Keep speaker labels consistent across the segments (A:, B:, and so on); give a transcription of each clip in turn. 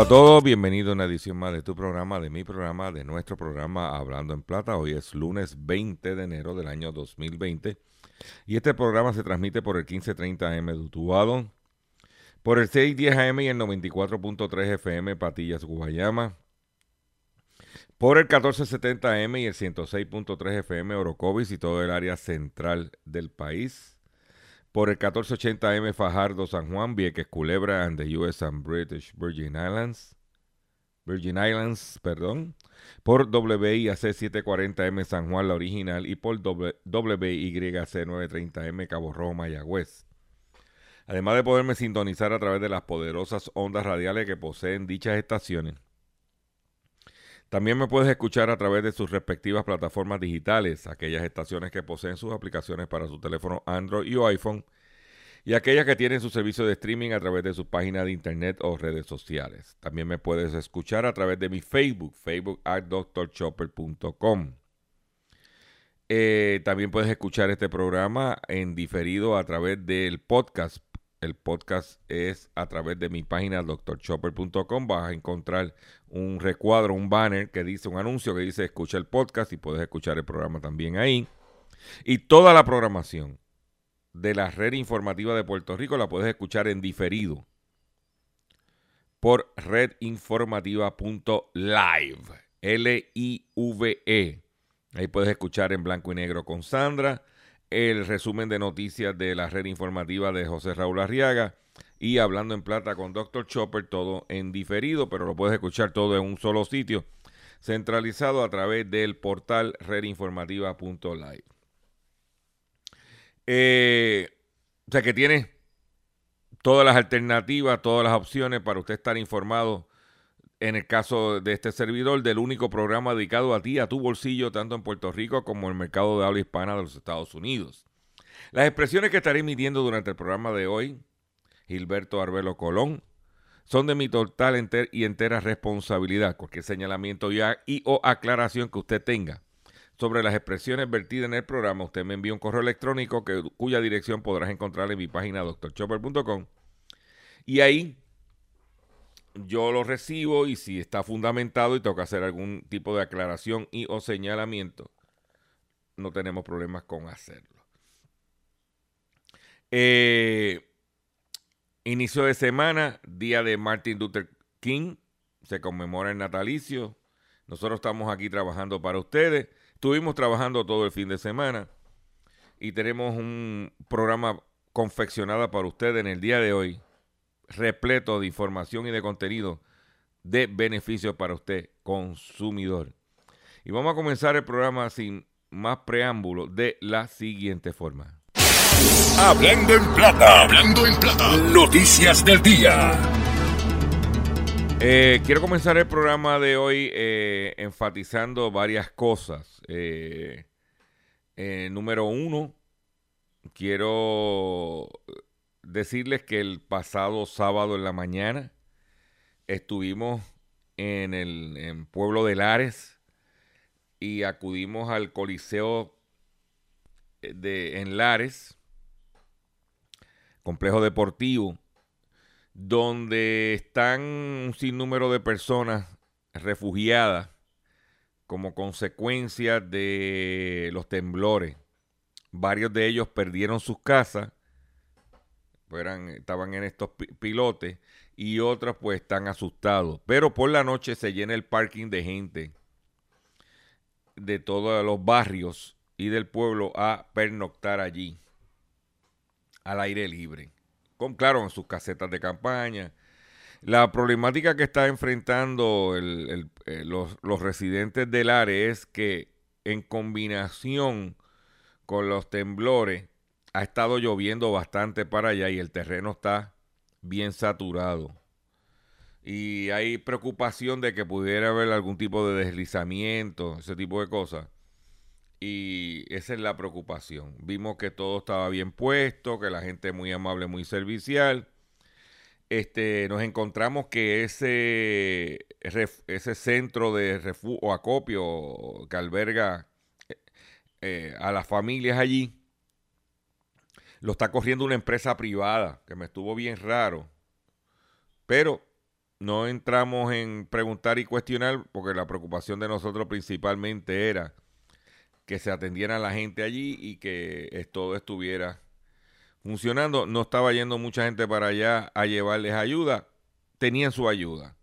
A: A
B: todos, bienvenido a una edición más de tu programa, de mi programa, de nuestro programa Hablando en Plata. Hoy es lunes 20 de enero del año 2020 y este programa se transmite por el 1530 AM de Utuado, por el 610 AM y el 94.3 FM Patillas Guayama, por el 1470 AM y el 106.3 FM Orocovis y todo el área central del país por el 1480M Fajardo, San Juan, Vieques, Culebra, and the US and British Virgin Islands. Virgin Islands, perdón. Por WIAC 740M San Juan, la original, y por WYC 930M Cabo Rojo, Mayagüez. Además de poderme sintonizar a través de las poderosas ondas radiales que poseen dichas estaciones. También me puedes escuchar a través de sus respectivas plataformas digitales, aquellas estaciones que poseen sus aplicaciones para su teléfono Android y iPhone, y aquellas que tienen su servicio de streaming a través de sus páginas de internet o redes sociales. También me puedes escuchar a través de mi Facebook, facebook at drchopper.com. Eh, también puedes escuchar este programa en diferido a través del podcast. El podcast es a través de mi página drchopper.com. Vas a encontrar un recuadro, un banner que dice, un anuncio que dice escucha el podcast y puedes escuchar el programa también ahí. Y toda la programación de la red informativa de Puerto Rico la puedes escuchar en diferido por redinformativa.live. L-I-V-E. Ahí puedes escuchar en blanco y negro con Sandra, el resumen de noticias de la red informativa de José Raúl Arriaga y hablando en plata con Dr. Chopper, todo en diferido, pero lo puedes escuchar todo en un solo sitio, centralizado a través del portal redinformativa.live. Eh, o sea que tiene todas las alternativas, todas las opciones para usted estar informado en el caso de este servidor, del único programa dedicado a ti, a tu bolsillo, tanto en Puerto Rico como en el mercado de habla hispana de los Estados Unidos. Las expresiones que estaré emitiendo durante el programa de hoy, Gilberto Arbelo Colón, son de mi total y entera responsabilidad. Cualquier señalamiento y, o aclaración que usted tenga sobre las expresiones vertidas en el programa, usted me envía un correo electrónico que, cuya dirección podrás encontrar en mi página drchopper.com y ahí yo lo recibo y si está fundamentado y tengo que hacer algún tipo de aclaración y o señalamiento, no tenemos problemas con hacerlo. Eh, inicio de semana, día de Martin Luther King, se conmemora el natalicio. Nosotros estamos aquí trabajando para ustedes. Estuvimos trabajando todo el fin de semana y tenemos un programa confeccionado para ustedes en el día de hoy repleto de información y de contenido de beneficios para usted, consumidor. Y vamos a comenzar el programa sin más preámbulo de la siguiente forma.
C: Hablando en plata, hablando en plata. Noticias del día.
B: Eh, quiero comenzar el programa de hoy eh, enfatizando varias cosas. Eh, número uno, quiero decirles que el pasado sábado en la mañana estuvimos en el Pueblo de Lares y acudimos al Coliseo eh, de en Lares, complejo deportivo, donde están un sinnúmero de personas refugiadas como consecuencia de los temblores. Varios de ellos perdieron sus casas, eran- estaban en estos pi- pilotes, y otros pues están asustados. Pero por la noche se llena el parking de gente de todos los barrios y del pueblo a pernoctar allí. al aire libre. Con, claro, en sus casetas de campaña. La problemática que está enfrentando eh, los, los, residentes del área es que en combinación con los temblores ha estado lloviendo bastante para allá y el terreno está bien saturado. Y hay preocupación de que pudiera haber algún tipo de deslizamiento, ese tipo de cosas. Y esa es la preocupación. Vimos que todo estaba bien puesto, que la gente muy amable, muy servicial. Este, nos encontramos que ese, ese centro de refugio o acopio que alberga eh, eh, a las familias allí, lo está corriendo una empresa privada, que me estuvo bien raro. Pero no entramos en preguntar y cuestionar, porque la preocupación de nosotros principalmente era que se atendiera a la gente allí y que todo estuviera funcionando. No estaba yendo mucha gente para allá a llevarles ayuda. Tenían su ayuda.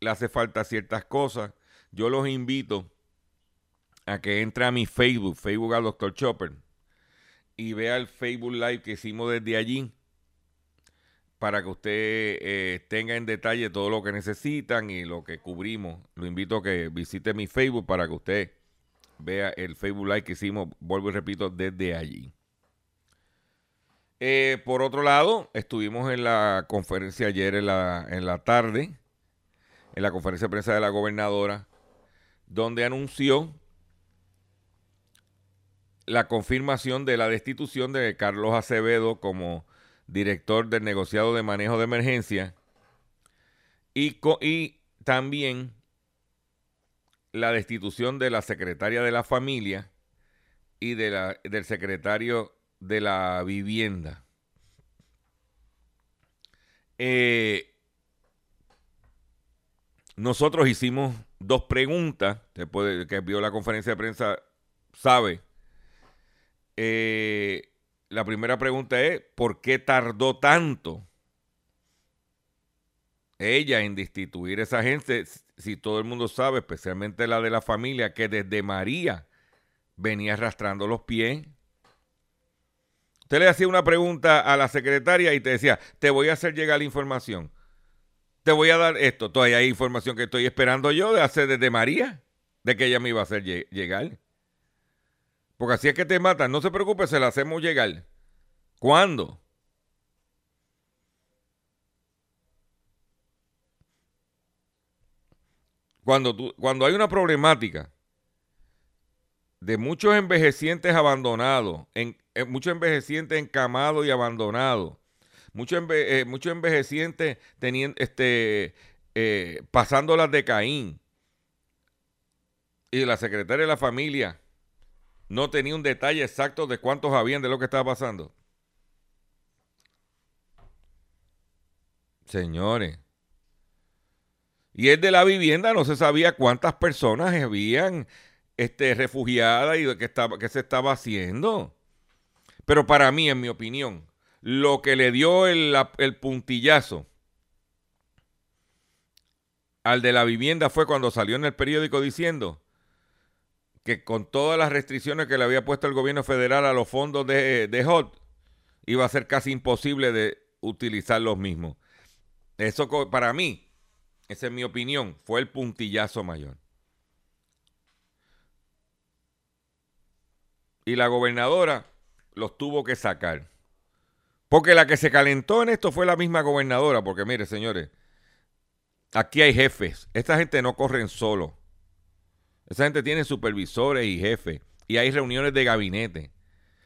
B: Le hace falta ciertas cosas. Yo los invito a que entre a mi Facebook, Facebook al Dr. Chopper, y vea el Facebook Live que hicimos desde allí para que usted eh, tenga en detalle todo lo que necesitan y lo que cubrimos. Lo invito a que visite mi Facebook para que usted vea el Facebook Live que hicimos, vuelvo y repito, desde allí. Eh, por otro lado, estuvimos en la conferencia ayer en la, en la tarde, en la conferencia de prensa de la gobernadora, donde anunció la confirmación de la destitución de Carlos Acevedo como director del negociado de manejo de emergencia y, también la destitución de la secretaria de la familia y de la, del secretario de la vivienda. Eh, nosotros hicimos dos preguntas, después que vio la conferencia de prensa sabe. Eh, la primera pregunta es, ¿por qué tardó tanto ella en destituir a esa gente si todo el mundo sabe, especialmente la de la familia, que desde María venía arrastrando los pies. Usted le hacía una pregunta a la secretaria y te decía, te voy a hacer llegar la información. Te voy a dar esto. Todavía hay información que estoy esperando yo de hacer desde María, de que ella me iba a hacer llegar. Porque así es que te matan. No se preocupe, se la hacemos llegar. ¿Cuándo? Cuando, cuando hay una problemática de muchos envejecientes abandonados, en, eh, muchos envejecientes encamados y abandonados, muchos, eh, envejecientes teniendo, este, eh, pasando las de Caín, y la secretaria de la familia no tenía un detalle exacto de cuántos habían de lo que estaba pasando. Señores, y es de la vivienda, no se sabía cuántas personas habían este, refugiadas y qué, qué se estaba haciendo. Pero para mí, en mi opinión, lo que le dio el, el puntillazo al de la vivienda fue cuando salió en el periódico diciendo que con todas las restricciones que le había puesto el gobierno federal a los fondos de, de HOT, iba a ser casi imposible de utilizar los mismos. Eso para mí esa es mi opinión, fue el puntillazo mayor. Y la gobernadora los tuvo que sacar. Porque la que se calentó en esto fue la misma gobernadora, porque mire, señores, aquí hay jefes. Esta gente no corren solo. Esa gente tiene supervisores y jefes. Y hay reuniones de gabinete.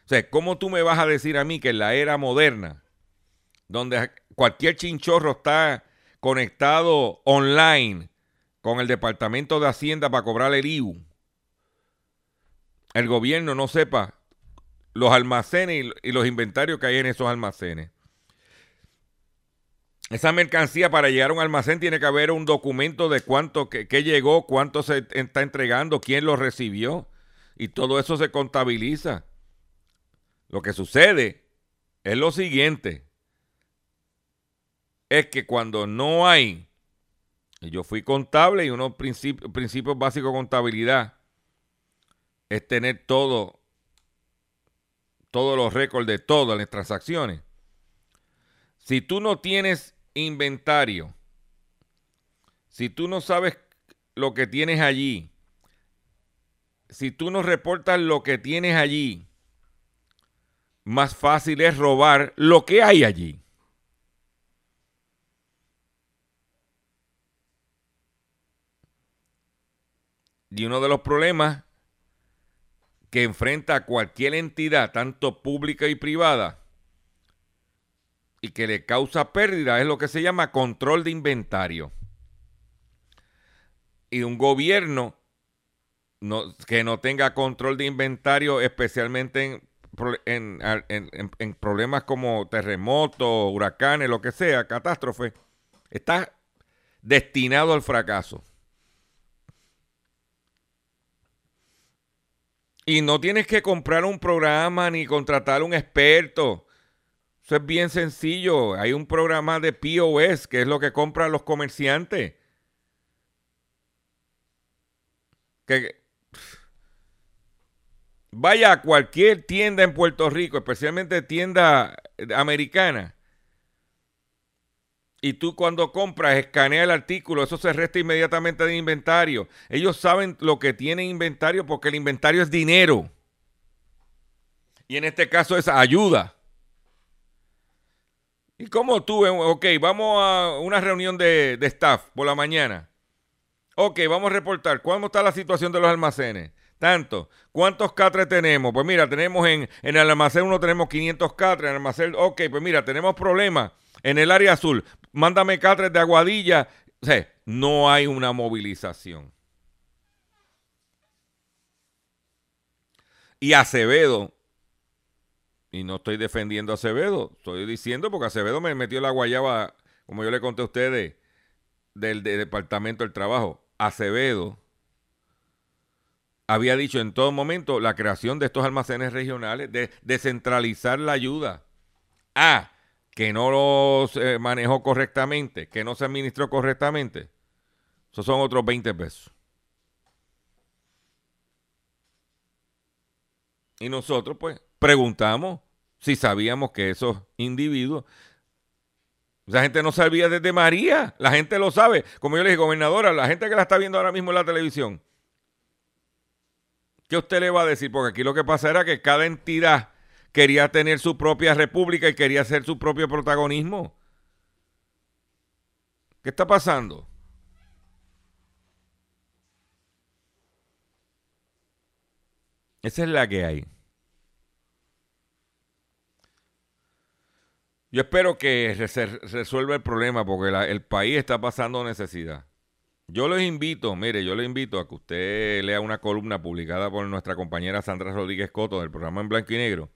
B: O sea, ¿cómo tú me vas a decir a mí que en la era moderna, donde cualquier chinchorro está conectado online con el Departamento de Hacienda para cobrar el IU, el gobierno no sepa los almacenes y los inventarios que hay en esos almacenes. Esa mercancía para llegar a un almacén tiene que haber un documento de cuánto que, llegó, cuánto se está entregando, quién lo recibió y todo eso se contabiliza. Lo que sucede es lo siguiente es que cuando no hay, y yo fui contable y unos principios, principios básicos de contabilidad es tener todo todos los récords de todas las transacciones. Si tú no tienes inventario, si tú no sabes lo que tienes allí, si tú no reportas lo que tienes allí, más fácil es robar lo que hay allí. Y uno de los problemas que enfrenta cualquier entidad, tanto pública y privada, y que le causa pérdida es lo que se llama control de inventario. Y un gobierno que no tenga control de inventario, especialmente en, en problemas como terremotos, huracanes, lo que sea, catástrofe, está destinado al fracaso. Y no tienes que comprar un programa ni contratar un experto. Eso es bien sencillo. Hay un programa de POS, que es lo que compran los comerciantes. Que vaya a cualquier tienda en Puerto Rico, especialmente tienda americana, y tú cuando compras, escanea el artículo, eso se resta inmediatamente de inventario. Ellos saben lo que tiene inventario porque el inventario es dinero. Y en este caso es ayuda. ¿Y cómo tú? Ok, vamos a una reunión de, staff por la mañana. Ok, vamos a reportar. ¿Cómo está la situación de los almacenes? Tanto. ¿Cuántos catres tenemos? Pues mira, tenemos en, en el almacén uno tenemos 500 catres. En el almacén, ok, pues mira, tenemos problemas en el área azul mándame catres de aguadilla. O sea, no hay una movilización. Y Acevedo, y no estoy defendiendo a Acevedo, estoy diciendo porque Acevedo me metió la guayaba, como yo le conté a ustedes, del, Departamento del Trabajo. Acevedo había dicho en todo momento la creación de estos almacenes regionales, de descentralizar la ayuda. Ah, que no los manejó correctamente, que no se administró correctamente, esos son otros 20 pesos. Y nosotros, pues, preguntamos si sabíamos que esos individuos, esa gente no sabía desde María, la gente lo sabe. Como yo le dije, gobernadora, la gente que la está viendo ahora mismo en la televisión, ¿qué usted le va a decir? Porque aquí lo que pasa era que cada entidad quería tener su propia república y quería hacer su propio protagonismo. ¿Qué está pasando? Esa es la que hay. Yo espero que se resuelva el problema porque el país está pasando necesidad. Yo les invito, mire, yo le invito a que usted lea una columna publicada por nuestra compañera Sandra Rodríguez Coto del programa En Blanco y Negro,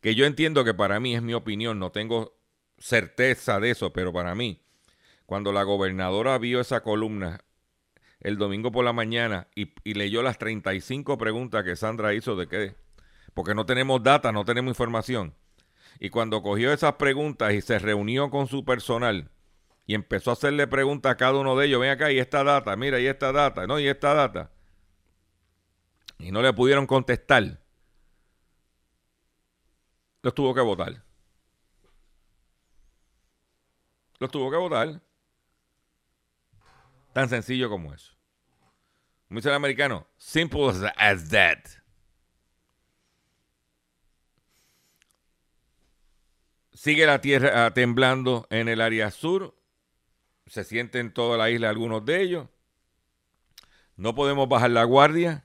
B: que yo entiendo que para mí es mi opinión, no tengo certeza de eso, pero para mí, cuando la gobernadora vio esa columna el domingo por la mañana y, leyó las 35 preguntas que Sandra hizo de qué, porque no tenemos data, no tenemos información, y cuando cogió esas preguntas y se reunió con su personal y empezó a hacerle preguntas a cada uno de ellos, ven acá y esta data, mira y esta data, no, y esta data, y no le pudieron contestar los tuvo que votar. Los tuvo que votar. Tan sencillo como eso. Dice el americano, simple as that. Sigue la tierra ah, temblando en el área sur. Se siente en toda la isla algunos de ellos. No podemos bajar la guardia.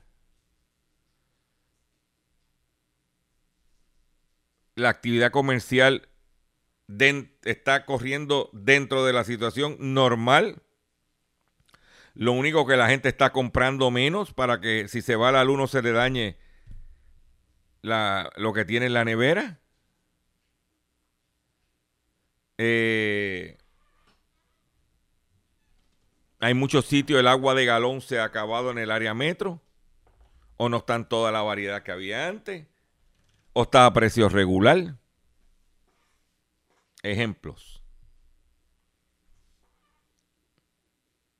B: la actividad comercial está corriendo dentro de la situación normal. Lo único que la gente está comprando menos para que si se va la luz no se le dañe lo que tiene en la nevera. Eh, hay muchos sitios, el agua de galón se ha acabado en el área metro. O no están toda la variedad que había antes o está a precio regular. Ejemplos.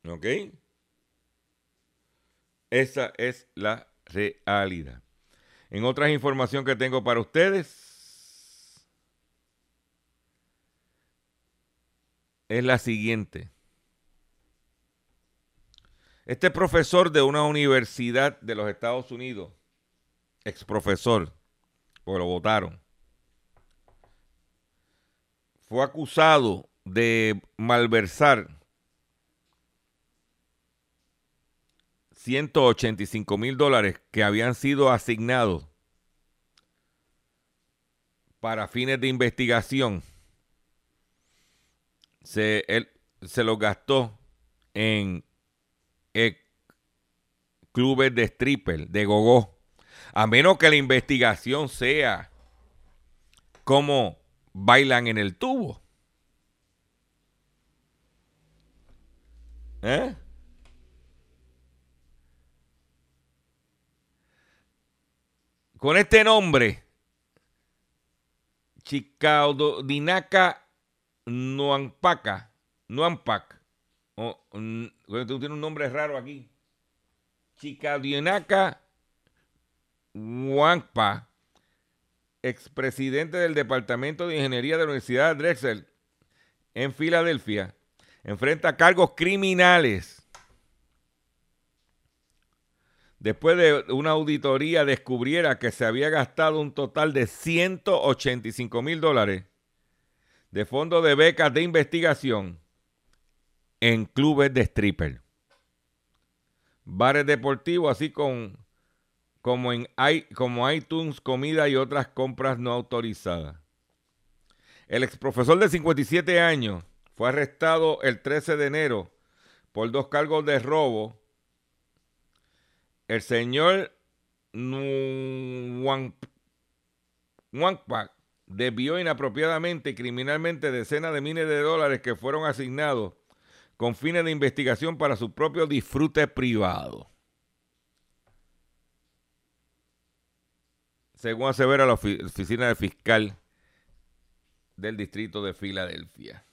B: ¿Ok? Esa es la realidad. En otras información que tengo para ustedes, es la siguiente. Este profesor de una universidad de los Estados Unidos, ex profesor, porque lo votaron, fue acusado de malversar 185 mil dólares que habían sido asignados para fines de investigación. Se, él, se los gastó en eh, clubes de stripper, de gogo. A menos que la investigación sea cómo bailan en el tubo. ¿Eh? Con este nombre, Dinaka Nuampaca, Nuampak, oh, tiene un nombre raro aquí. Dinaka Nuampa, expresidente del Departamento de Ingeniería de la Universidad de Drexel en Filadelfia, enfrenta cargos criminales después de una auditoría descubriera que se había gastado un total de 185 mil dólares de fondos de becas de investigación en clubes de stripper, bares deportivos, así con, como, en, como iTunes, comida y otras compras no autorizadas. El ex profesor de 57 años fue arrestado el 13 de enero por dos cargos de robo el señor Wangpak desvió inapropiadamente y criminalmente decenas de miles de dólares que fueron asignados con fines de investigación para su propio disfrute privado. Según asevera la oficina del fiscal del distrito de Filadelfia.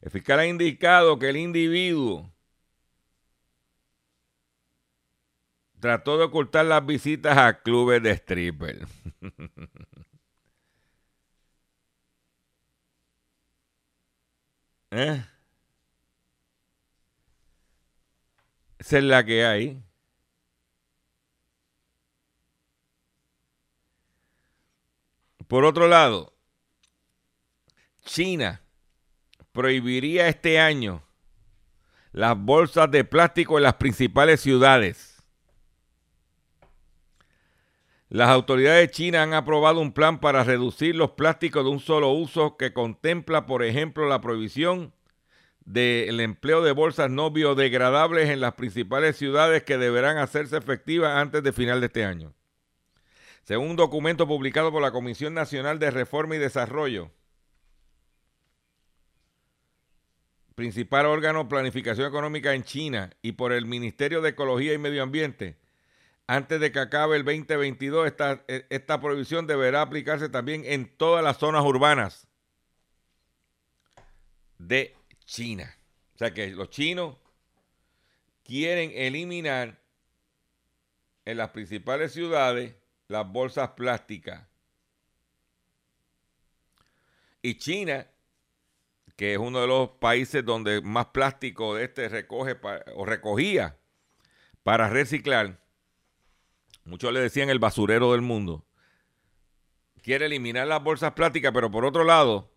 B: El fiscal ha indicado que el individuo trató de ocultar las visitas a clubes de stripper. ¿Eh? Esa es la que hay. Por otro lado, China prohibiría este año las bolsas de plástico en las principales ciudades. Las autoridades chinas han aprobado un plan para reducir los plásticos de un solo uso que contempla, por ejemplo, la prohibición del empleo de bolsas no biodegradables en las principales ciudades que deberán hacerse efectivas antes de final de este año. Según un documento publicado por la Comisión Nacional de Reforma y Desarrollo, principal órgano de planificación económica en China, y por el Ministerio de Ecología y Medio Ambiente, antes de que acabe el 2022, esta, e, esta prohibición deberá aplicarse también en todas las zonas urbanas de China. O sea que los chinos quieren eliminar en las principales ciudades las bolsas plásticas. Y China, que es uno de los países donde más plástico de este recoge o recogía para reciclar, muchos le decían el basurero del mundo, quiere eliminar las bolsas plásticas, pero por otro lado,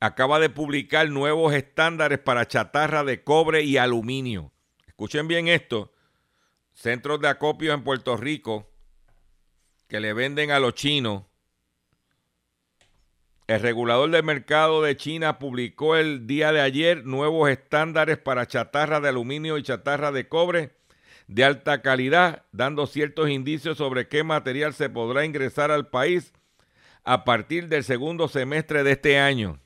B: acaba de publicar nuevos estándares para chatarra de cobre y aluminio. Escuchen bien esto, centros de acopio en Puerto Rico que le venden a los chinos. El regulador del mercado de China publicó el día de ayer nuevos estándares para chatarra de aluminio y chatarra de cobre de alta calidad, dando ciertos indicios sobre qué material se podrá ingresar al país a partir del segundo semestre de este año.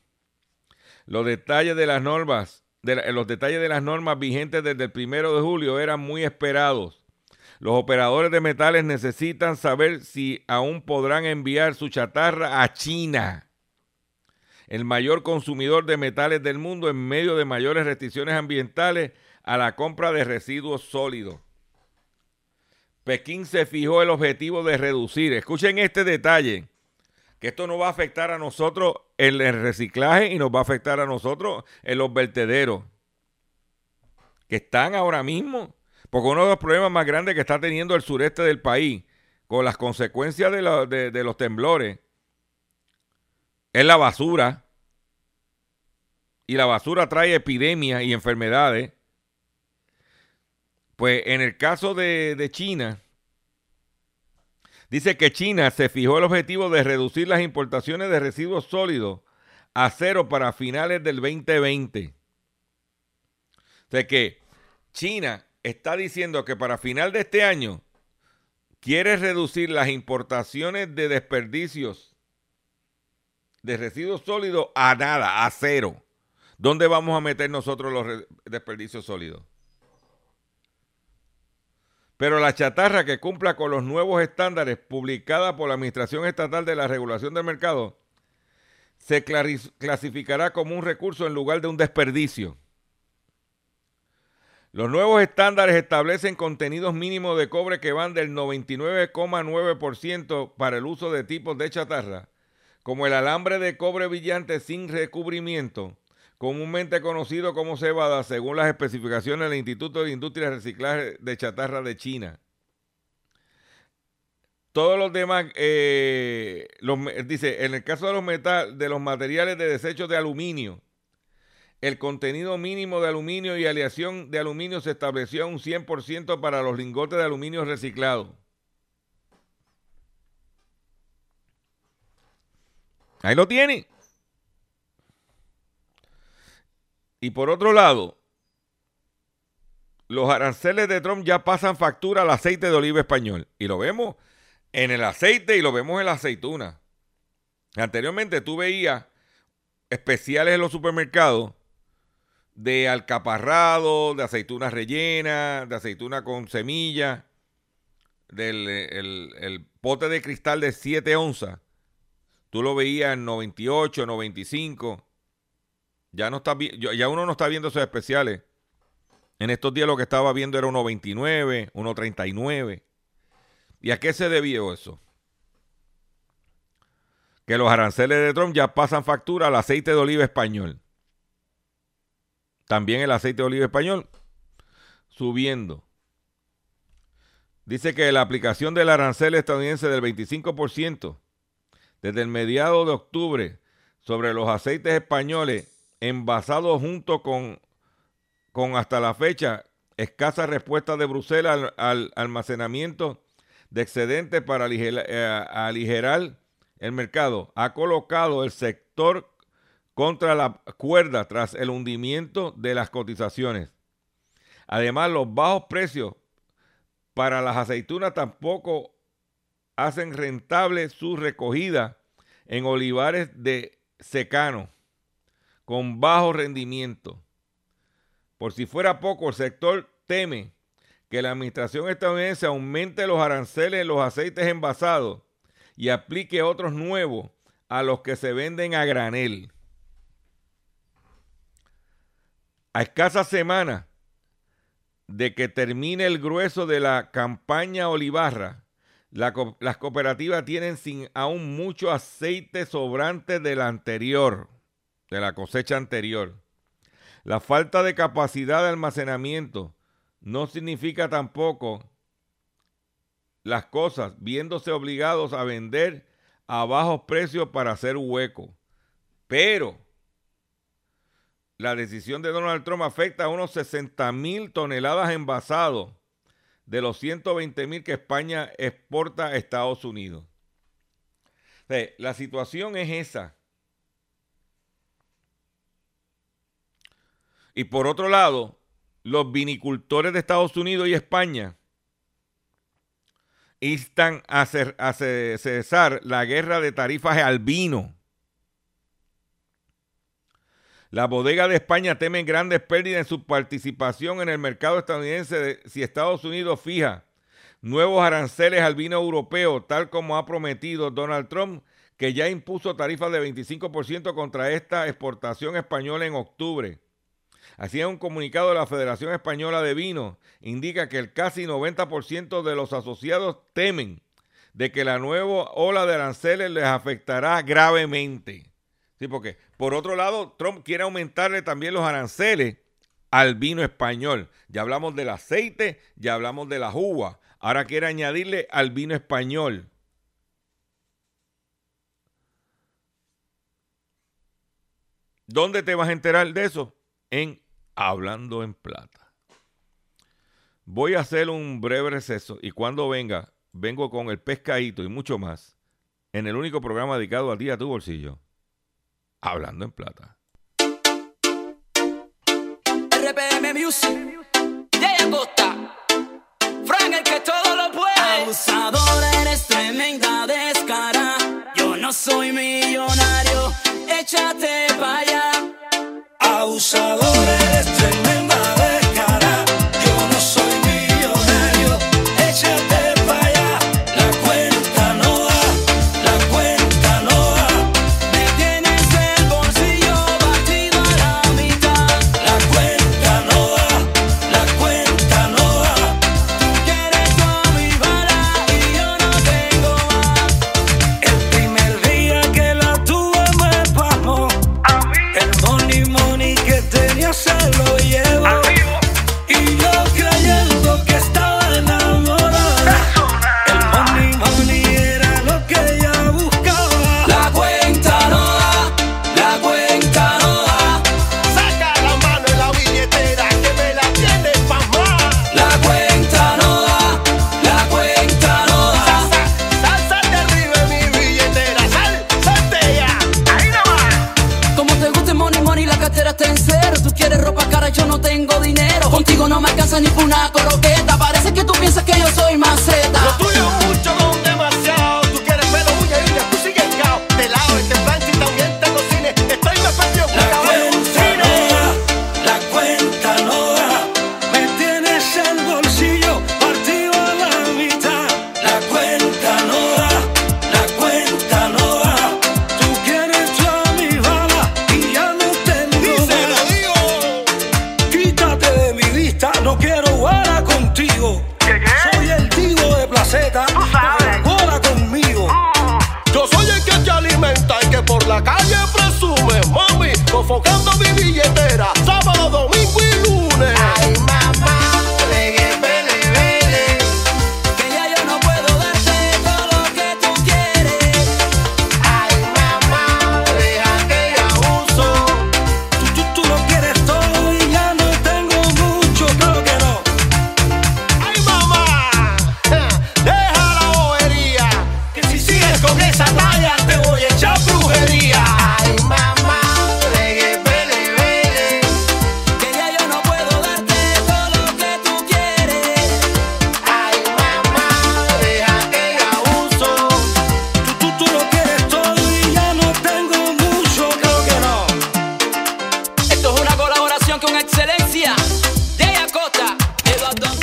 B: Los detalles de las normas, los detalles de las normas vigentes desde el primero de julio eran muy esperados. Los operadores de metales necesitan saber si aún podrán enviar su chatarra a China, el mayor consumidor de metales del mundo en medio de mayores restricciones ambientales a la compra de residuos sólidos. Pekín se fijó el objetivo de reducir, escuchen este detalle, que esto no va a afectar a nosotros en el reciclaje y nos va a afectar a nosotros en los vertederos que están ahora mismo. Porque uno de los problemas más grandes que está teniendo el sureste del país con las consecuencias de, de los temblores es la basura. Y la basura trae epidemias y enfermedades. Pues en el caso de, China, dice que China se fijó el objetivo de reducir las importaciones de residuos sólidos a cero para finales del 2020. O sea que China está diciendo que para final de este año quiere reducir las importaciones de desperdicios de residuos sólidos a nada, a cero. ¿Dónde vamos a meter nosotros los desperdicios sólidos? Pero la chatarra que cumpla con los nuevos estándares publicada por la Administración Estatal de la Regulación del Mercado se clasificará como un recurso en lugar de un desperdicio. Los nuevos estándares establecen contenidos mínimos de cobre que van del 99,9% para el uso de tipos de chatarra, como el alambre de cobre brillante sin recubrimiento, comúnmente conocido como cebada, según las especificaciones del Instituto de Industria de Reciclaje de Chatarra de China. Todos los demás, eh, dice, en el caso de los, metal, de los materiales de desechos de aluminio, el contenido mínimo de aluminio y aleación de aluminio se estableció a un 100% para los lingotes de aluminio reciclados. Ahí lo tiene. Y por otro lado, los aranceles de Trump ya pasan factura al aceite de oliva español. Y lo vemos en el aceite y lo vemos en la aceituna. Anteriormente tú veías especiales en los supermercados de alcaparrado, de aceitunas rellenas, de aceituna con semilla, del el, pote de cristal de 7 onzas. Tú lo veías en 98, 95. Ya, no está, ya uno no está viendo esos especiales. En estos días lo que estaba viendo era 1.29, 1.39. ¿Y a qué se debió eso? Que los aranceles de Trump ya pasan factura al aceite de oliva español. También el aceite de oliva español subiendo. Dice que la aplicación del arancel estadounidense del 25% desde el mediado de octubre sobre los aceites españoles envasados junto con, con hasta la fecha escasa respuesta de Bruselas al, almacenamiento de excedentes para aligerar, eh, aligerar el mercado, ha colocado el sector contra la cuerda tras el hundimiento de las cotizaciones. Además, los bajos precios para las aceitunas tampoco hacen rentable su recogida en olivares de secano con bajo rendimiento. Por si fuera poco, el sector teme que la administración estadounidense aumente los aranceles en los aceites envasados y aplique otros nuevos a los que se venden a granel. A escasas semanas de que termine el grueso de la campaña Olivarra, las cooperativas tienen sin aún mucho aceite sobrante de la anterior, de la cosecha anterior. La falta de capacidad de almacenamiento no significa tampoco las cosas viéndose obligados a vender a bajos precios para hacer hueco. Pero la decisión de Donald Trump afecta a unos 60 mil toneladas envasados de los 120 mil que España exporta a Estados Unidos. la situación es esa. Y por otro lado, los vinicultores de Estados Unidos y España instan a, cesar la guerra de tarifas al vino la bodega de España teme grandes pérdidas en su participación en el mercado estadounidense si Estados Unidos fija nuevos aranceles al vino europeo, tal como ha prometido Donald Trump, que ya impuso tarifas de 25% contra esta exportación española en octubre. Así en un comunicado de la Federación Española de Vino indica que el casi 90% de los asociados temen de que la nueva ola de aranceles les afectará gravemente. Sí, porque por otro lado, Trump quiere aumentarle también los aranceles al vino español. Ya hablamos del aceite, ya hablamos de la uva. Ahora quiere añadirle al vino español. ¿Dónde te vas a enterar de eso? En Hablando en Plata. Voy a hacer un breve receso y cuando venga, vengo con el pescadito y mucho más en el único programa dedicado a ti, a tu bolsillo. Hablando en Plata.
A: RPM Music, Jay Costa, Frank el que todo lo puede. Abusador, eres tremenda descara. Yo no soy millonario, échate para allá.
D: Abusador, eres tremenda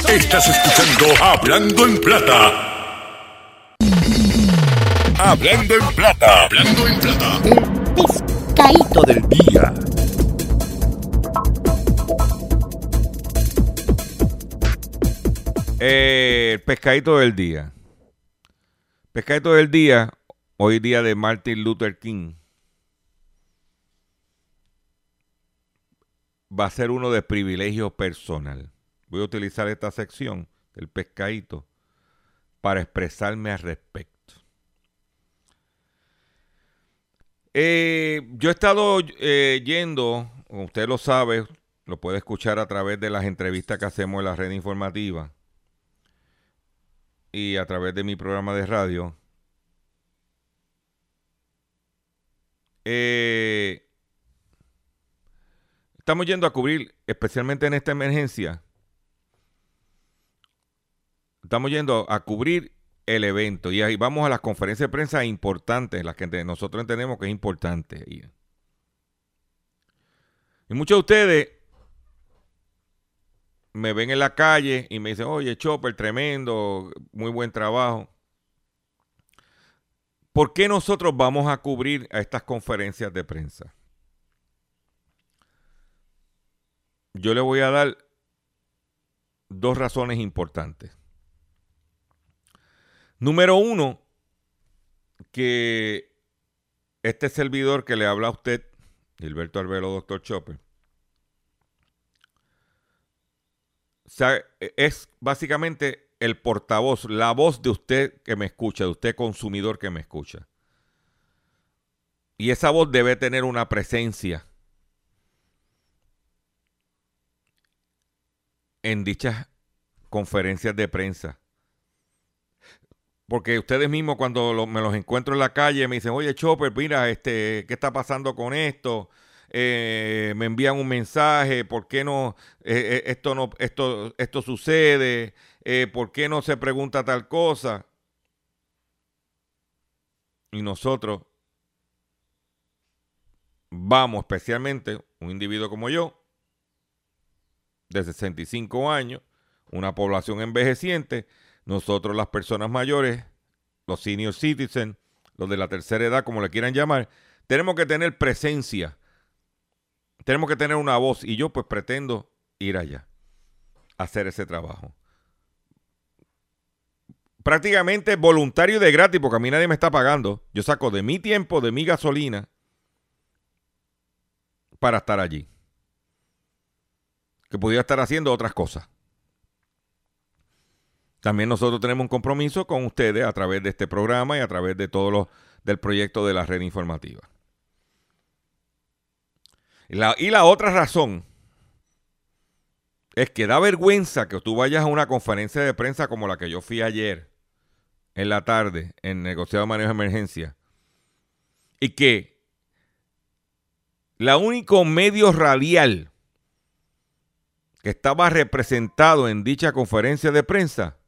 C: Estás escuchando Hablando en Plata. Hablando en Plata. Hablando en Plata.
E: pescadito del día.
B: Eh, pescadito del día. Pescadito del día, hoy día de Martin Luther King. Va a ser uno de privilegio personal. Voy a utilizar esta sección del pescadito para expresarme al respecto. Eh, yo he estado eh, yendo, usted lo sabe, lo puede escuchar a través de las entrevistas que hacemos en la red informativa y a través de mi programa de radio. Eh, estamos yendo a cubrir, especialmente en esta emergencia, estamos yendo a cubrir el evento y ahí vamos a las conferencias de prensa importantes, las que nosotros entendemos que es importante. Y muchos de ustedes me ven en la calle y me dicen, oye, Chopper, tremendo, muy buen trabajo. ¿Por qué nosotros vamos a cubrir a estas conferencias de prensa? Yo le voy a dar dos razones importantes. Número uno, que este servidor que le habla a usted, Gilberto Arbelo, doctor Chopper, es básicamente el portavoz, la voz de usted que me escucha, de usted consumidor que me escucha. Y esa voz debe tener una presencia en dichas conferencias de prensa. Porque ustedes mismos cuando me los encuentro en la calle me dicen, oye Chopper, mira, este, ¿qué está pasando con esto? Eh, me envían un mensaje, ¿por qué no, eh, eh, esto, no esto, esto sucede? ¿Por qué no se pregunta tal cosa? Y nosotros vamos, especialmente un individuo como yo, de 65 años, una población envejeciente, nosotros las personas mayores, los senior citizens, los de la tercera edad, como le quieran llamar, tenemos que tener presencia, tenemos que tener una voz y yo pues pretendo ir allá, hacer ese trabajo. Prácticamente voluntario de gratis, porque a mí nadie me está pagando. Yo saco de mi tiempo, de mi gasolina, para estar allí. Que podría estar haciendo otras cosas. También nosotros tenemos un compromiso con ustedes a través de este programa y a través de todo lo del proyecto de la red informativa. Y la, y la otra razón es que da vergüenza que tú vayas a una conferencia de prensa como la que yo fui ayer en la tarde en negociado de manejo de emergencia y que la único medio radial que estaba representado en dicha conferencia de prensa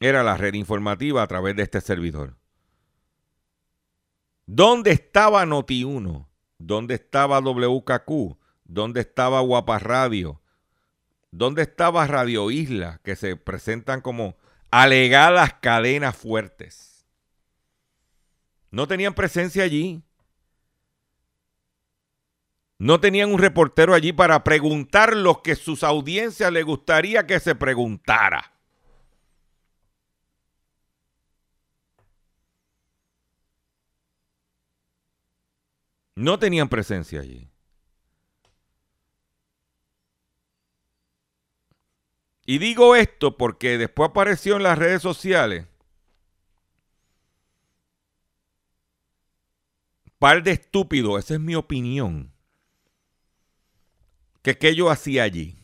B: era la red informativa a través de este servidor. ¿Dónde estaba Noti1? ¿Dónde estaba WKQ? ¿Dónde estaba Guapa Radio? ¿Dónde estaba Radio Isla? Que se presentan como alegadas cadenas fuertes. No tenían presencia allí. No tenían un reportero allí para preguntar lo que sus audiencias le gustaría que se preguntara. No tenían presencia allí. Y digo esto porque después apareció en las redes sociales par de estúpidos, esa es mi opinión, que qué yo hacía allí.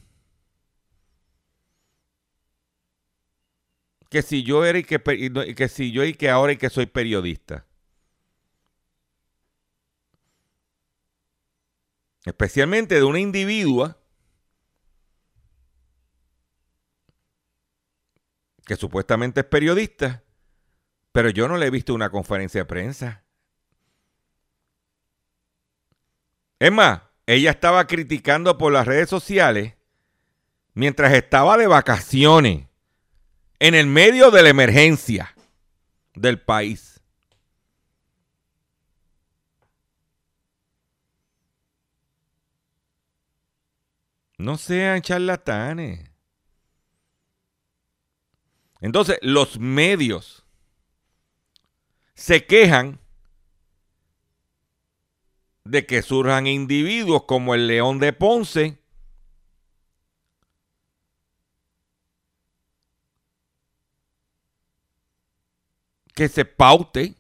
B: Que si yo era y que, que si yo y que ahora y que soy periodista. Especialmente de una individua que supuestamente es periodista, pero yo no le he visto una conferencia de prensa. Es más, ella estaba criticando por las redes sociales mientras estaba de vacaciones en el medio de la emergencia del país. No sean charlatanes. Entonces, los medios se quejan de que surjan individuos como el León de Ponce, que se paute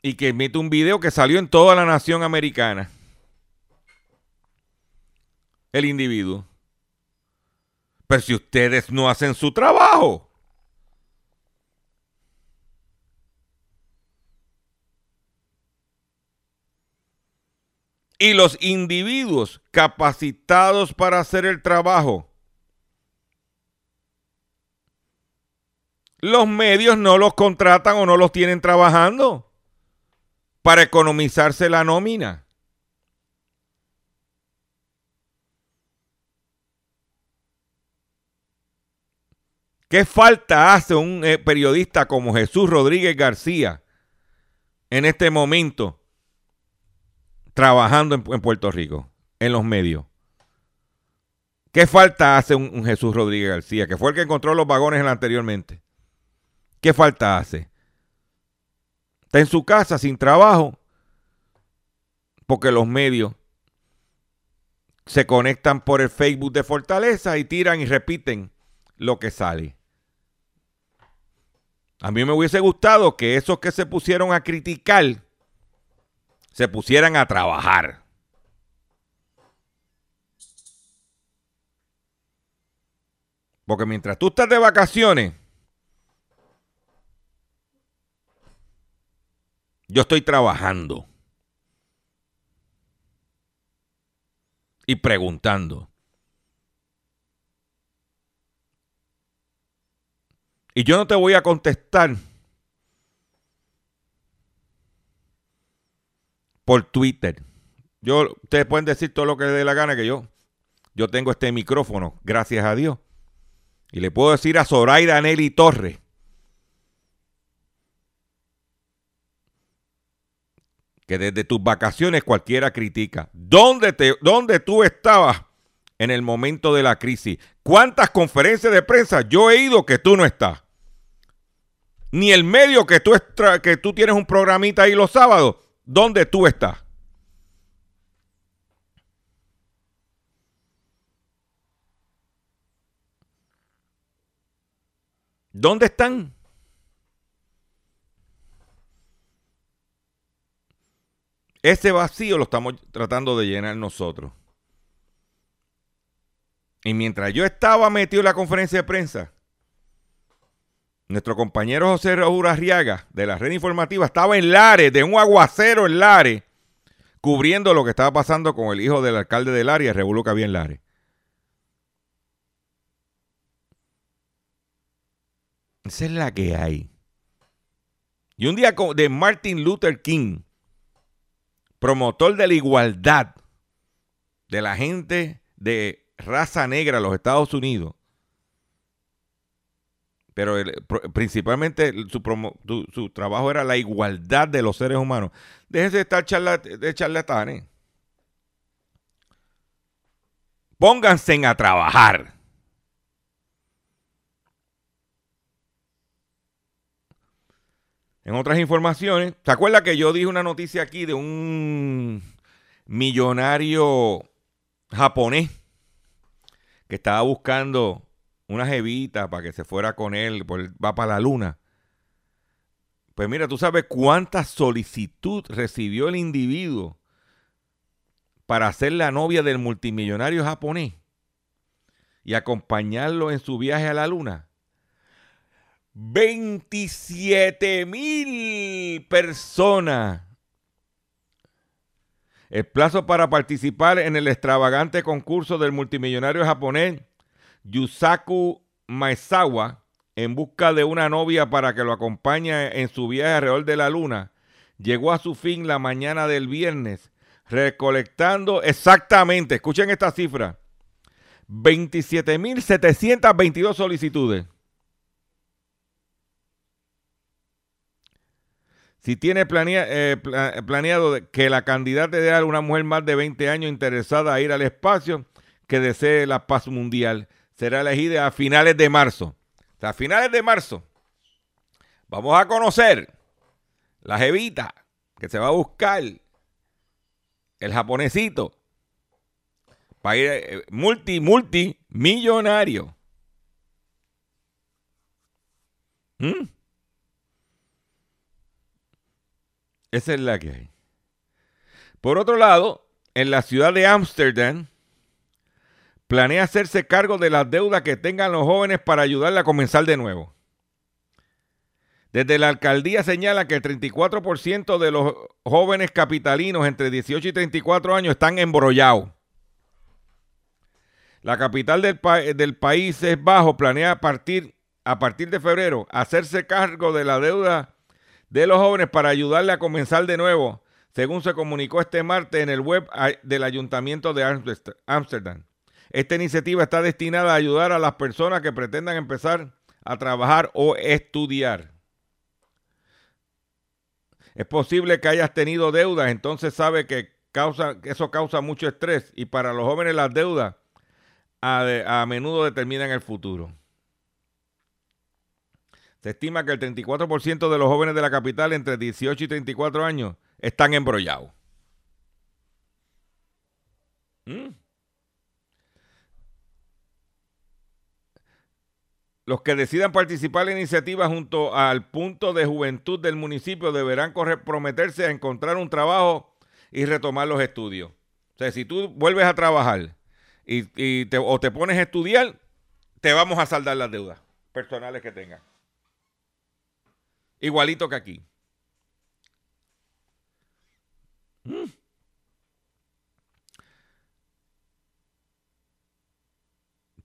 B: y que emite un video que salió en toda la nación americana el individuo. Pero si ustedes no hacen su trabajo, y los individuos capacitados para hacer el trabajo, los medios no los contratan o no los tienen trabajando para economizarse la nómina. ¿Qué falta hace un eh, periodista como Jesús Rodríguez García en este momento trabajando en, Puerto Rico, en los medios? ¿Qué falta hace un, Jesús Rodríguez García, que fue el que encontró los vagones anteriormente? ¿Qué falta hace? Está en su casa sin trabajo porque los medios se conectan por el Facebook de Fortaleza y tiran y repiten lo que sale. A mí me hubiese gustado que esos que se pusieron a criticar se pusieran a trabajar. Porque mientras tú estás de vacaciones, yo estoy trabajando. Y preguntando. Y yo no te voy a contestar por Twitter. Yo, ustedes pueden decir todo lo que les dé la gana que yo. Yo tengo este micrófono, gracias a Dios. Y le puedo decir a Zoraida Nelly Torres que desde tus vacaciones cualquiera critica. ¿Dónde, te, ¿Dónde tú estabas en el momento de la crisis? ¿Cuántas conferencias de prensa yo he ido que tú no estás? Ni el medio que tú, que tú tienes un programita ahí los sábados, ¿dónde tú estás? ¿Dónde están? Ese vacío lo estamos tratando de llenar nosotros. Y mientras yo estaba metido en la conferencia de prensa, nuestro compañero José Raúl Arriaga de la red informativa estaba en Lares, de un aguacero en Lares, cubriendo lo que estaba pasando con el hijo del alcalde de Lares, el revuelo que había en Lares. Esa es la que hay. Y un día de Martin Luther King, promotor de la igualdad de la gente de raza negra en los Estados Unidos, pero principalmente su, trabajo era la igualdad de los seres humanos. Déjese de estar de charlatanes. Pónganse a trabajar. En otras informaciones, ¿se acuerda que yo dije una noticia aquí de un millonario japonés que estaba buscando una jevita para que se fuera con él, va para la luna? Pues mira, tú sabes cuánta solicitud recibió el individuo para ser la novia del multimillonario japonés y acompañarlo en su viaje a la luna. 27 mil personas. El plazo para participar en el extravagante concurso del multimillonario japonés Yusaku Maezawa en busca de una novia para que lo acompañe en su viaje alrededor de la luna llegó a su fin la mañana del viernes, recolectando exactamente, escuchen esta cifra, 27.722 solicitudes. Si tiene eh, planeado que la candidata ideal, una mujer más de 20 años interesada a ir al espacio, que desee la paz mundial, será elegida a finales de marzo. a finales de marzo vamos a conocer la jevita que se va a buscar el japonesito para ir eh, multi, multi millonario. ¿Mm? Esa es la que hay. Por otro lado, en la ciudad de Ámsterdam, planea hacerse cargo de las deudas que tengan los jóvenes para ayudarle a comenzar de nuevo. Desde la alcaldía señala que el 34% de los jóvenes capitalinos entre 18 y 34 años están embrollados. La capital del, del país es bajo, planea partir, a partir de febrero hacerse cargo de la deuda de los jóvenes para ayudarle a comenzar de nuevo, según se comunicó este martes en el web del Ayuntamiento de Ámsterdam. Esta iniciativa está destinada a ayudar a las personas que pretendan empezar a trabajar o estudiar. Es posible que hayas tenido deudas, entonces sabe que, causa, eso causa mucho estrés y para los jóvenes las deudas a menudo determinan el futuro. Se estima que el 34% de los jóvenes de la capital entre 18 y 34 años están embrollados. ¿Mm? Los que decidan participar en la iniciativa junto al punto de juventud del municipio deberán comprometerse a encontrar un trabajo y retomar los estudios. O sea, si tú vuelves a trabajar y, o te pones a estudiar, te vamos a saldar las deudas personales que tengas. Igualito que aquí. Mm.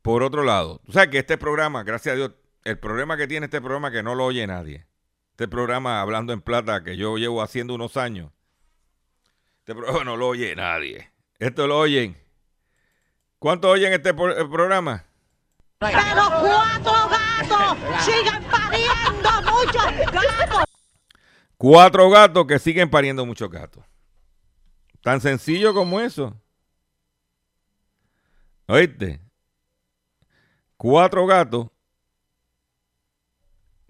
B: Por otro lado, tú sabes que este programa, gracias a Dios, el problema que tiene este programa es que no lo oye nadie. Este programa, Hablando en Plata, que yo llevo haciendo unos años, este programa no lo oye nadie. Esto lo oyen. ¿Cuánto oyen este programa?
F: Pero cuatro gatos siguen pariendo muchos gatos.
B: Cuatro gatos que siguen pariendo muchos gatos. Tan sencillo como eso. ¿Oíste? Cuatro gatos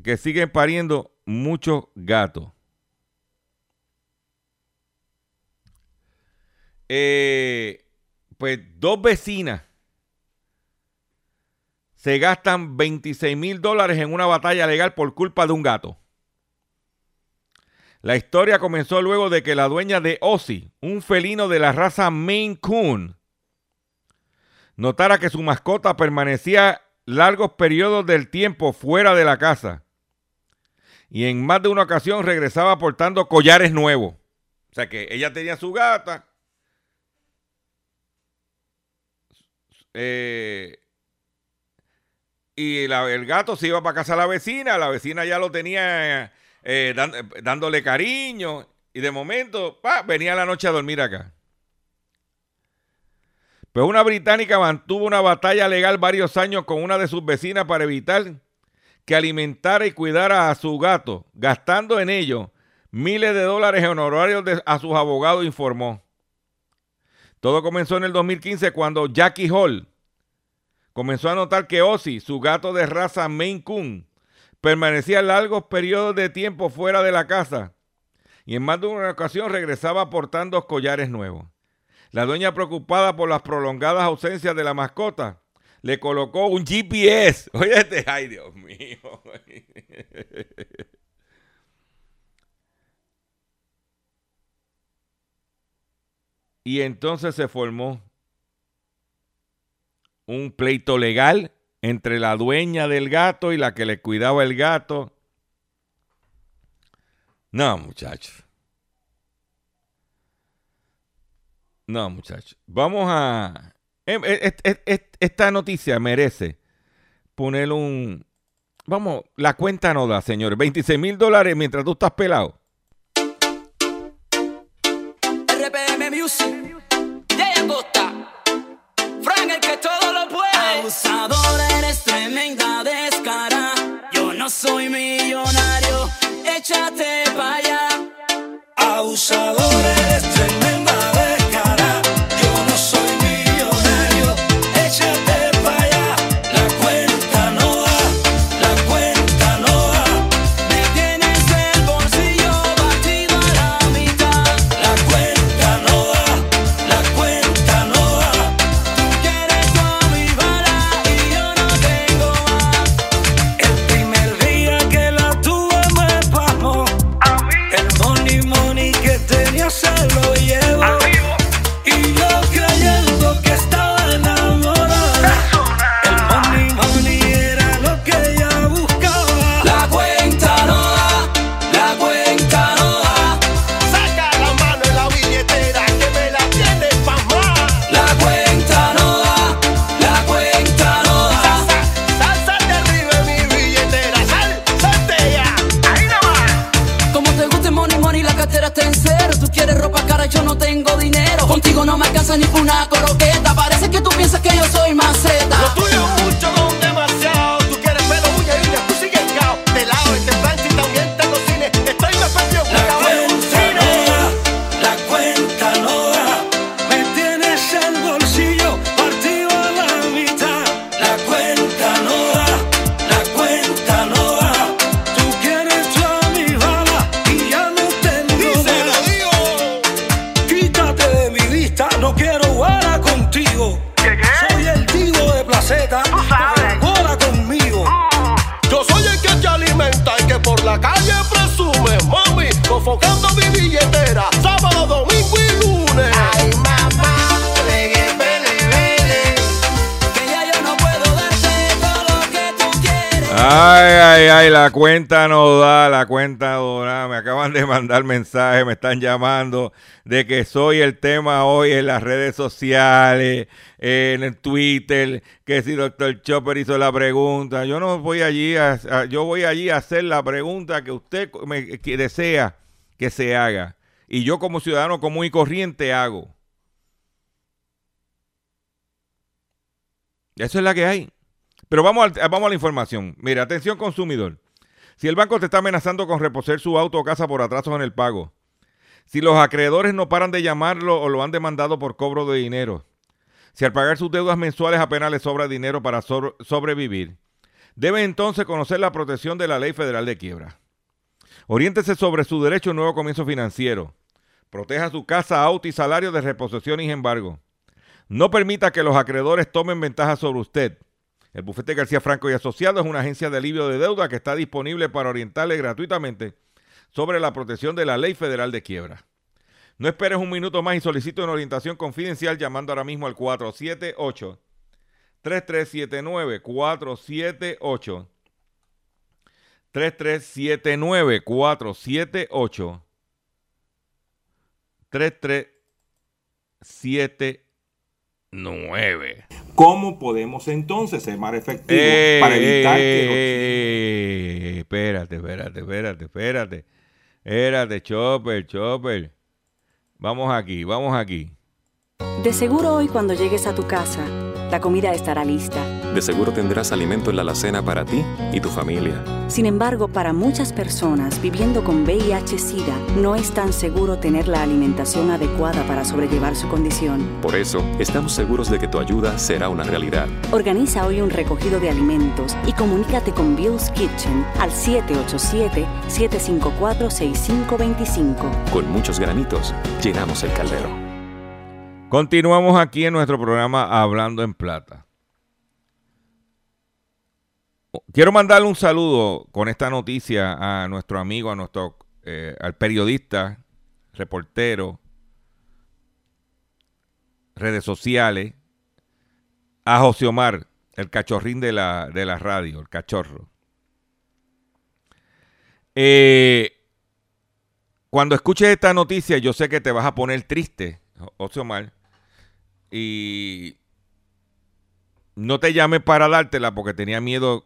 B: que siguen pariendo muchos gatos. Eh, pues dos vecinas se gastan 26 mil dólares en una batalla legal por culpa de un gato. La historia comenzó luego de que la dueña de Ozzy, un felino de la raza Maine Coon, notara que su mascota permanecía largos periodos del tiempo fuera de la casa y en más de una ocasión regresaba portando collares nuevos. O sea que ella tenía su gata. Eh, y el gato se iba para casa a la vecina, la vecina ya lo tenía eh, dándole cariño y de momento venía la noche a dormir acá. Pues una británica mantuvo una batalla legal varios años con una de sus vecinas para evitar que alimentara y cuidara a su gato, gastando en ello miles de dólares en honorarios a sus abogados, informó. Todo comenzó en el 2015 cuando Jackie Hall comenzó a notar que Ozzy, su gato de raza Maine Coon, permanecía largos periodos de tiempo fuera de la casa y en más de una ocasión regresaba portando collares nuevos. La dueña, preocupada por las prolongadas ausencias de la mascota, le colocó un GPS. Oye, ay Dios mío. y entonces se formó un pleito legal entre la dueña del gato y la que le cuidaba el gato. No, muchachos. No, muchachos. Vamos a. Em, e, esta noticia merece poner un. Vamos, la cuenta no da, señores. 26 mil dólares mientras tú estás pelado.
A: RPM Music, Jay Costa, Frank el que todo lo puede. Abusador, eres tremenda descara. Yo no soy millonario, échate para allá.
D: Abusador, eres tremenda
B: la cuenta no da, la cuenta no da. Me acaban de mandar mensajes, me están llamando de que soy el tema hoy en las redes sociales, en el Twitter, que si doctor Chopper hizo la pregunta. Yo no voy allí a, yo voy allí a hacer la pregunta que usted me, desea que se haga. Y yo como ciudadano común y corriente hago. Eso es la que hay. Pero vamos, al- vamos a la información. Mira, atención consumidor. Si el banco te está amenazando con reposer su auto o casa por atrasos en el pago, si los acreedores no paran de llamarlo o lo han demandado por cobro de dinero, si al pagar sus deudas mensuales apenas le sobra dinero para sobre- sobrevivir, debe entonces conocer la protección de la Ley Federal de Quiebra. Oriéntese sobre su derecho a un nuevo comienzo financiero. Proteja su casa, auto y salario de reposición y embargo. No permita que los acreedores tomen ventaja sobre usted. El bufete García Franco y Asociados es una agencia de alivio de deuda que está disponible para orientarle gratuitamente sobre la protección de la ley federal de quiebra. No esperes un minuto más y solicite una orientación confidencial llamando ahora mismo al 478 3379 478 3379 478 3379
G: ¿Cómo podemos entonces ser más efectivos
B: Eh,
G: para evitar
B: eh,
G: que
B: eh, Espérate, espérate, espérate, espérate. Espérate, Chopper, Chopper. Vamos aquí, vamos aquí.
H: De seguro hoy cuando llegues a tu casa, la comida estará lista.
I: De seguro tendrás alimento en la alacena para ti y tu familia.
H: Sin embargo, para muchas personas viviendo con VIH-Sida, no es tan seguro tener la alimentación adecuada para sobrellevar su condición.
I: Por eso, estamos seguros de que tu ayuda será una realidad.
H: Organiza hoy un recogido de alimentos y comunícate con Bill's Kitchen al 787-754-6525.
I: Con muchos granitos, llenamos el caldero.
B: Continuamos aquí en nuestro programa Hablando en Plata. Quiero mandarle un saludo con esta noticia a nuestro amigo, a nuestro, eh, al periodista, reportero, redes sociales, a José Omar, el cachorrín de la, de la radio, el cachorro. Eh, cuando escuches esta noticia, yo sé que te vas a poner triste, José Omar, y no te llamé para dártela porque tenía miedo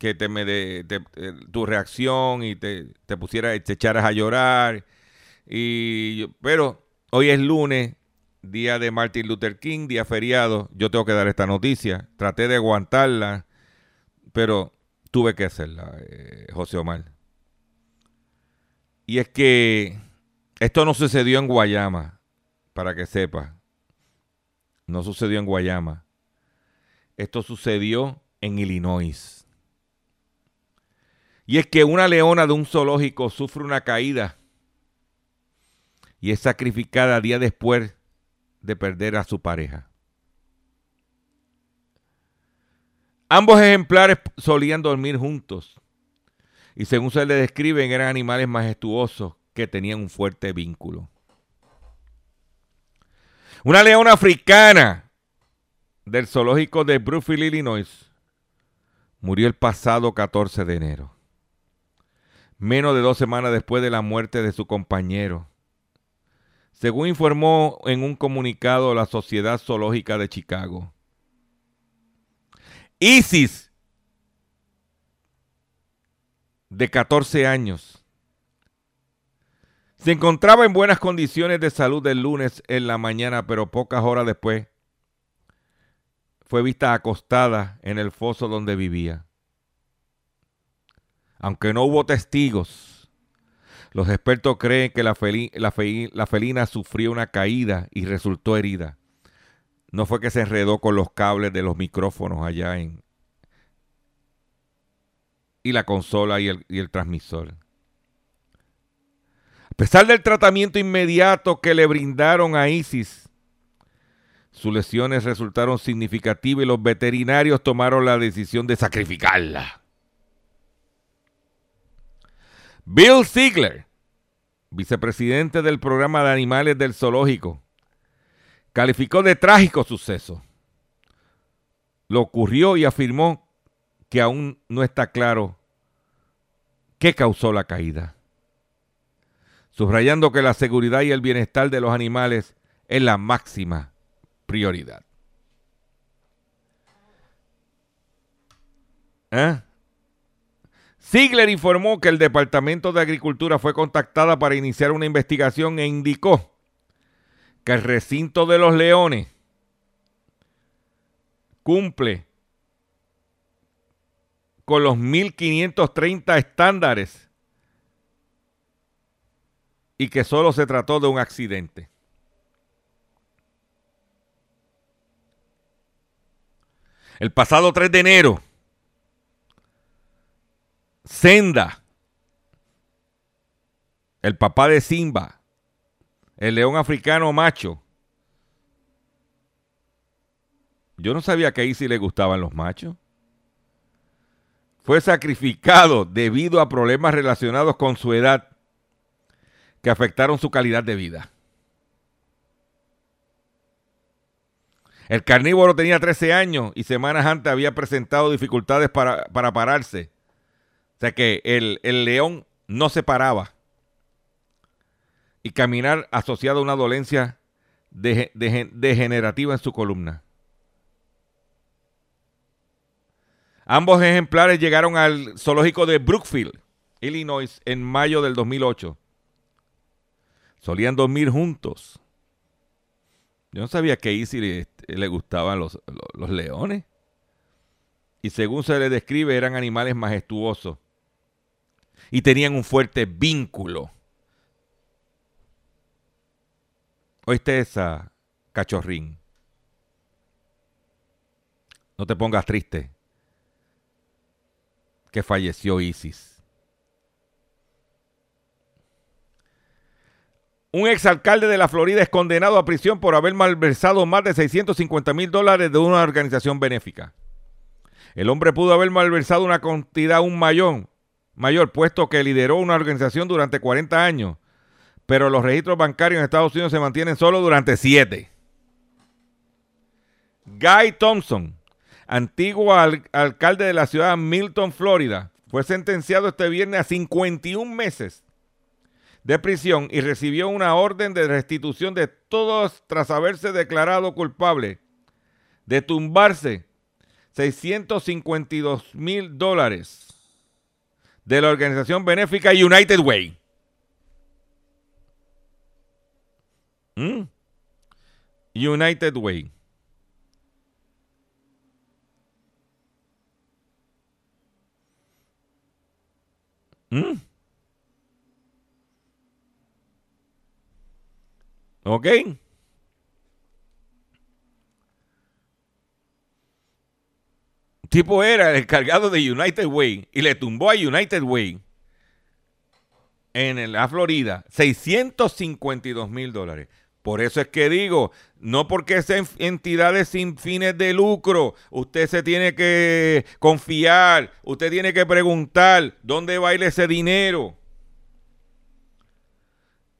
B: que te me de, te- eh, tu reacción y te, te pusieras, te echaras a llorar. Y pero hoy es lunes, día de Martin Luther King, día feriado. Yo tengo que dar esta noticia. Traté de aguantarla, pero tuve que hacerla, eh, José Omar. Y es que esto no sucedió en Guayama, para que sepas. No sucedió en Guayama. Esto sucedió en Illinois. Y es que una leona de un zoológico sufre una caída y es sacrificada días después de perder a su pareja. Ambos ejemplares solían dormir juntos y según se le describen eran animales majestuosos que tenían un fuerte vínculo. Una leona africana del zoológico de Brookfield, Illinois, murió el pasado 14 de enero, menos de dos semanas después de la muerte de su compañero. Según informó en un comunicado la Sociedad Zoológica de Chicago. Isis, de 14 años, se encontraba en buenas condiciones de salud el lunes en la mañana, pero pocas horas después fue vista acostada en el foso donde vivía. Aunque no hubo testigos, los expertos creen que la, feli- la fe- la felina sufrió una caída y resultó herida. No fue que se enredó con los cables de los micrófonos allá en... y la consola y el transmisor. A pesar del tratamiento inmediato que le brindaron a Isis, sus lesiones resultaron significativas y los veterinarios tomaron la decisión de sacrificarla. Bill Ziegler, vicepresidente del programa de animales del zoológico, calificó de trágico suceso. Lo ocurrió y afirmó que aún no está claro ¿Qué causó la caída? Subrayando que la seguridad y el bienestar de los animales es la máxima prioridad. ¿Eh? Ziegler informó que el Departamento de Agricultura fue contactada para iniciar una investigación e indicó que el recinto de los leones cumple con los 1530 estándares y que solo se trató de un accidente. El pasado 3 de enero, Senda, el papá de Simba, el león africano macho. Yo no sabía que ahí sí le gustaban los machos. Fue sacrificado debido a problemas relacionados con su edad que afectaron su calidad de vida. El carnívoro tenía 13 años y semanas antes había presentado dificultades para, para pararse. O sea que el, el león no se paraba. Y caminar asociado a una dolencia de- de- degenerativa en su columna. Ambos ejemplares llegaron al zoológico de Brookfield, Illinois, en mayo del 2008. Solían dormir juntos. Yo no sabía que a Easy le, le gustaban los, los- los leones. Y según se le describe, eran animales majestuosos. Y tenían un fuerte vínculo. ¿Oíste esa, cachorrín? No te pongas triste. Que falleció Isis. Un exalcalde de la Florida es condenado a prisión por haber malversado más de 650 mil dólares de una organización benéfica. El hombre pudo haber malversado una cantidad aún mayor, mayor, puesto que lideró una organización durante 40 años, pero los registros bancarios en Estados Unidos se mantienen solo durante 7. Guy Thompson, antiguo al- alcalde de la ciudad de Milton, Florida, fue sentenciado este viernes a 51 meses de prisión y recibió una orden de restitución de todos tras haberse declarado culpable de tumbarse 652 mil dólares de la organización benéfica United Way. ¿Mm? United Way. ¿Mm? Tipo era el encargado de United Way y le tumbó a United Way en la Florida 652 mil dólares. Por eso es que digo, no porque sean entidades sin fines de lucro, usted se tiene que confiar, usted tiene que preguntar dónde va a ir ese dinero.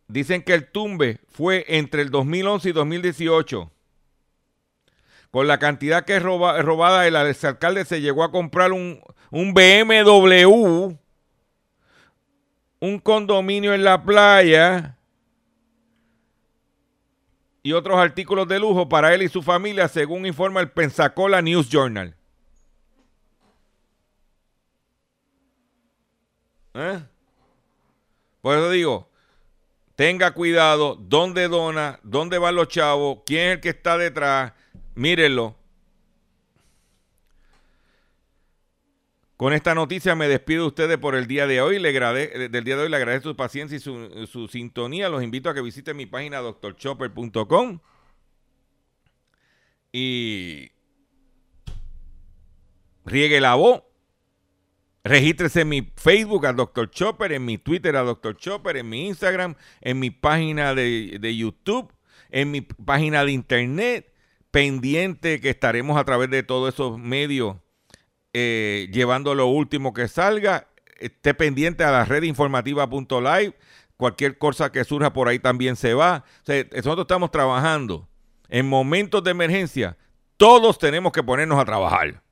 B: Dicen que el tumbe fue entre el 2011 y 2018. Con la cantidad que es roba- robada, el exalcalde se llegó a comprar un, un BMW, un condominio en la playa y otros artículos de lujo para él y su familia, según informa el Pensacola News Journal. ¿Eh? Por eso digo, tenga cuidado dónde dona, dónde van los chavos, quién es el que está detrás. Mírenlo. Con esta noticia me despido de ustedes por el día de hoy. Le agrade- del día de hoy le agradezco su paciencia y su, su sintonía. Los invito a que visiten mi página drchopper.com y riegue la voz. Regístrese en mi Facebook a Dr. Chopper, en mi Twitter a Dr. Chopper, en mi Instagram, en mi página de, de YouTube, en mi página de internet, pendiente que estaremos a través de todos esos medios eh, llevando lo último que salga. Esté pendiente a la red informativa.live. Cualquier cosa que surja por ahí también se va. Nosotros estamos trabajando. En momentos de emergencia, todos tenemos que ponernos a trabajar.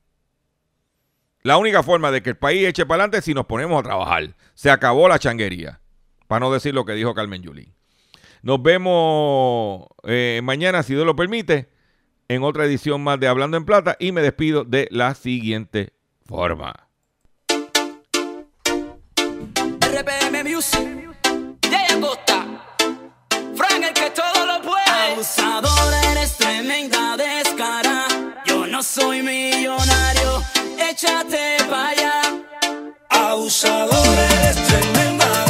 B: La única forma de que el país eche para adelante es si nos ponemos a trabajar. Se acabó la changuería. Para no decir lo que dijo Carmen Yulín. Nos vemos eh, mañana, si Dios lo permite, en otra edición más de Hablando en Plata y me despido de la siguiente forma.
A: RPM Music, Yaya Costa, Frank el que todo lo puede. Abusadora, eres tremenda descara. Yo no soy millonario, échate para allá.
D: Abusadora, eres tremenda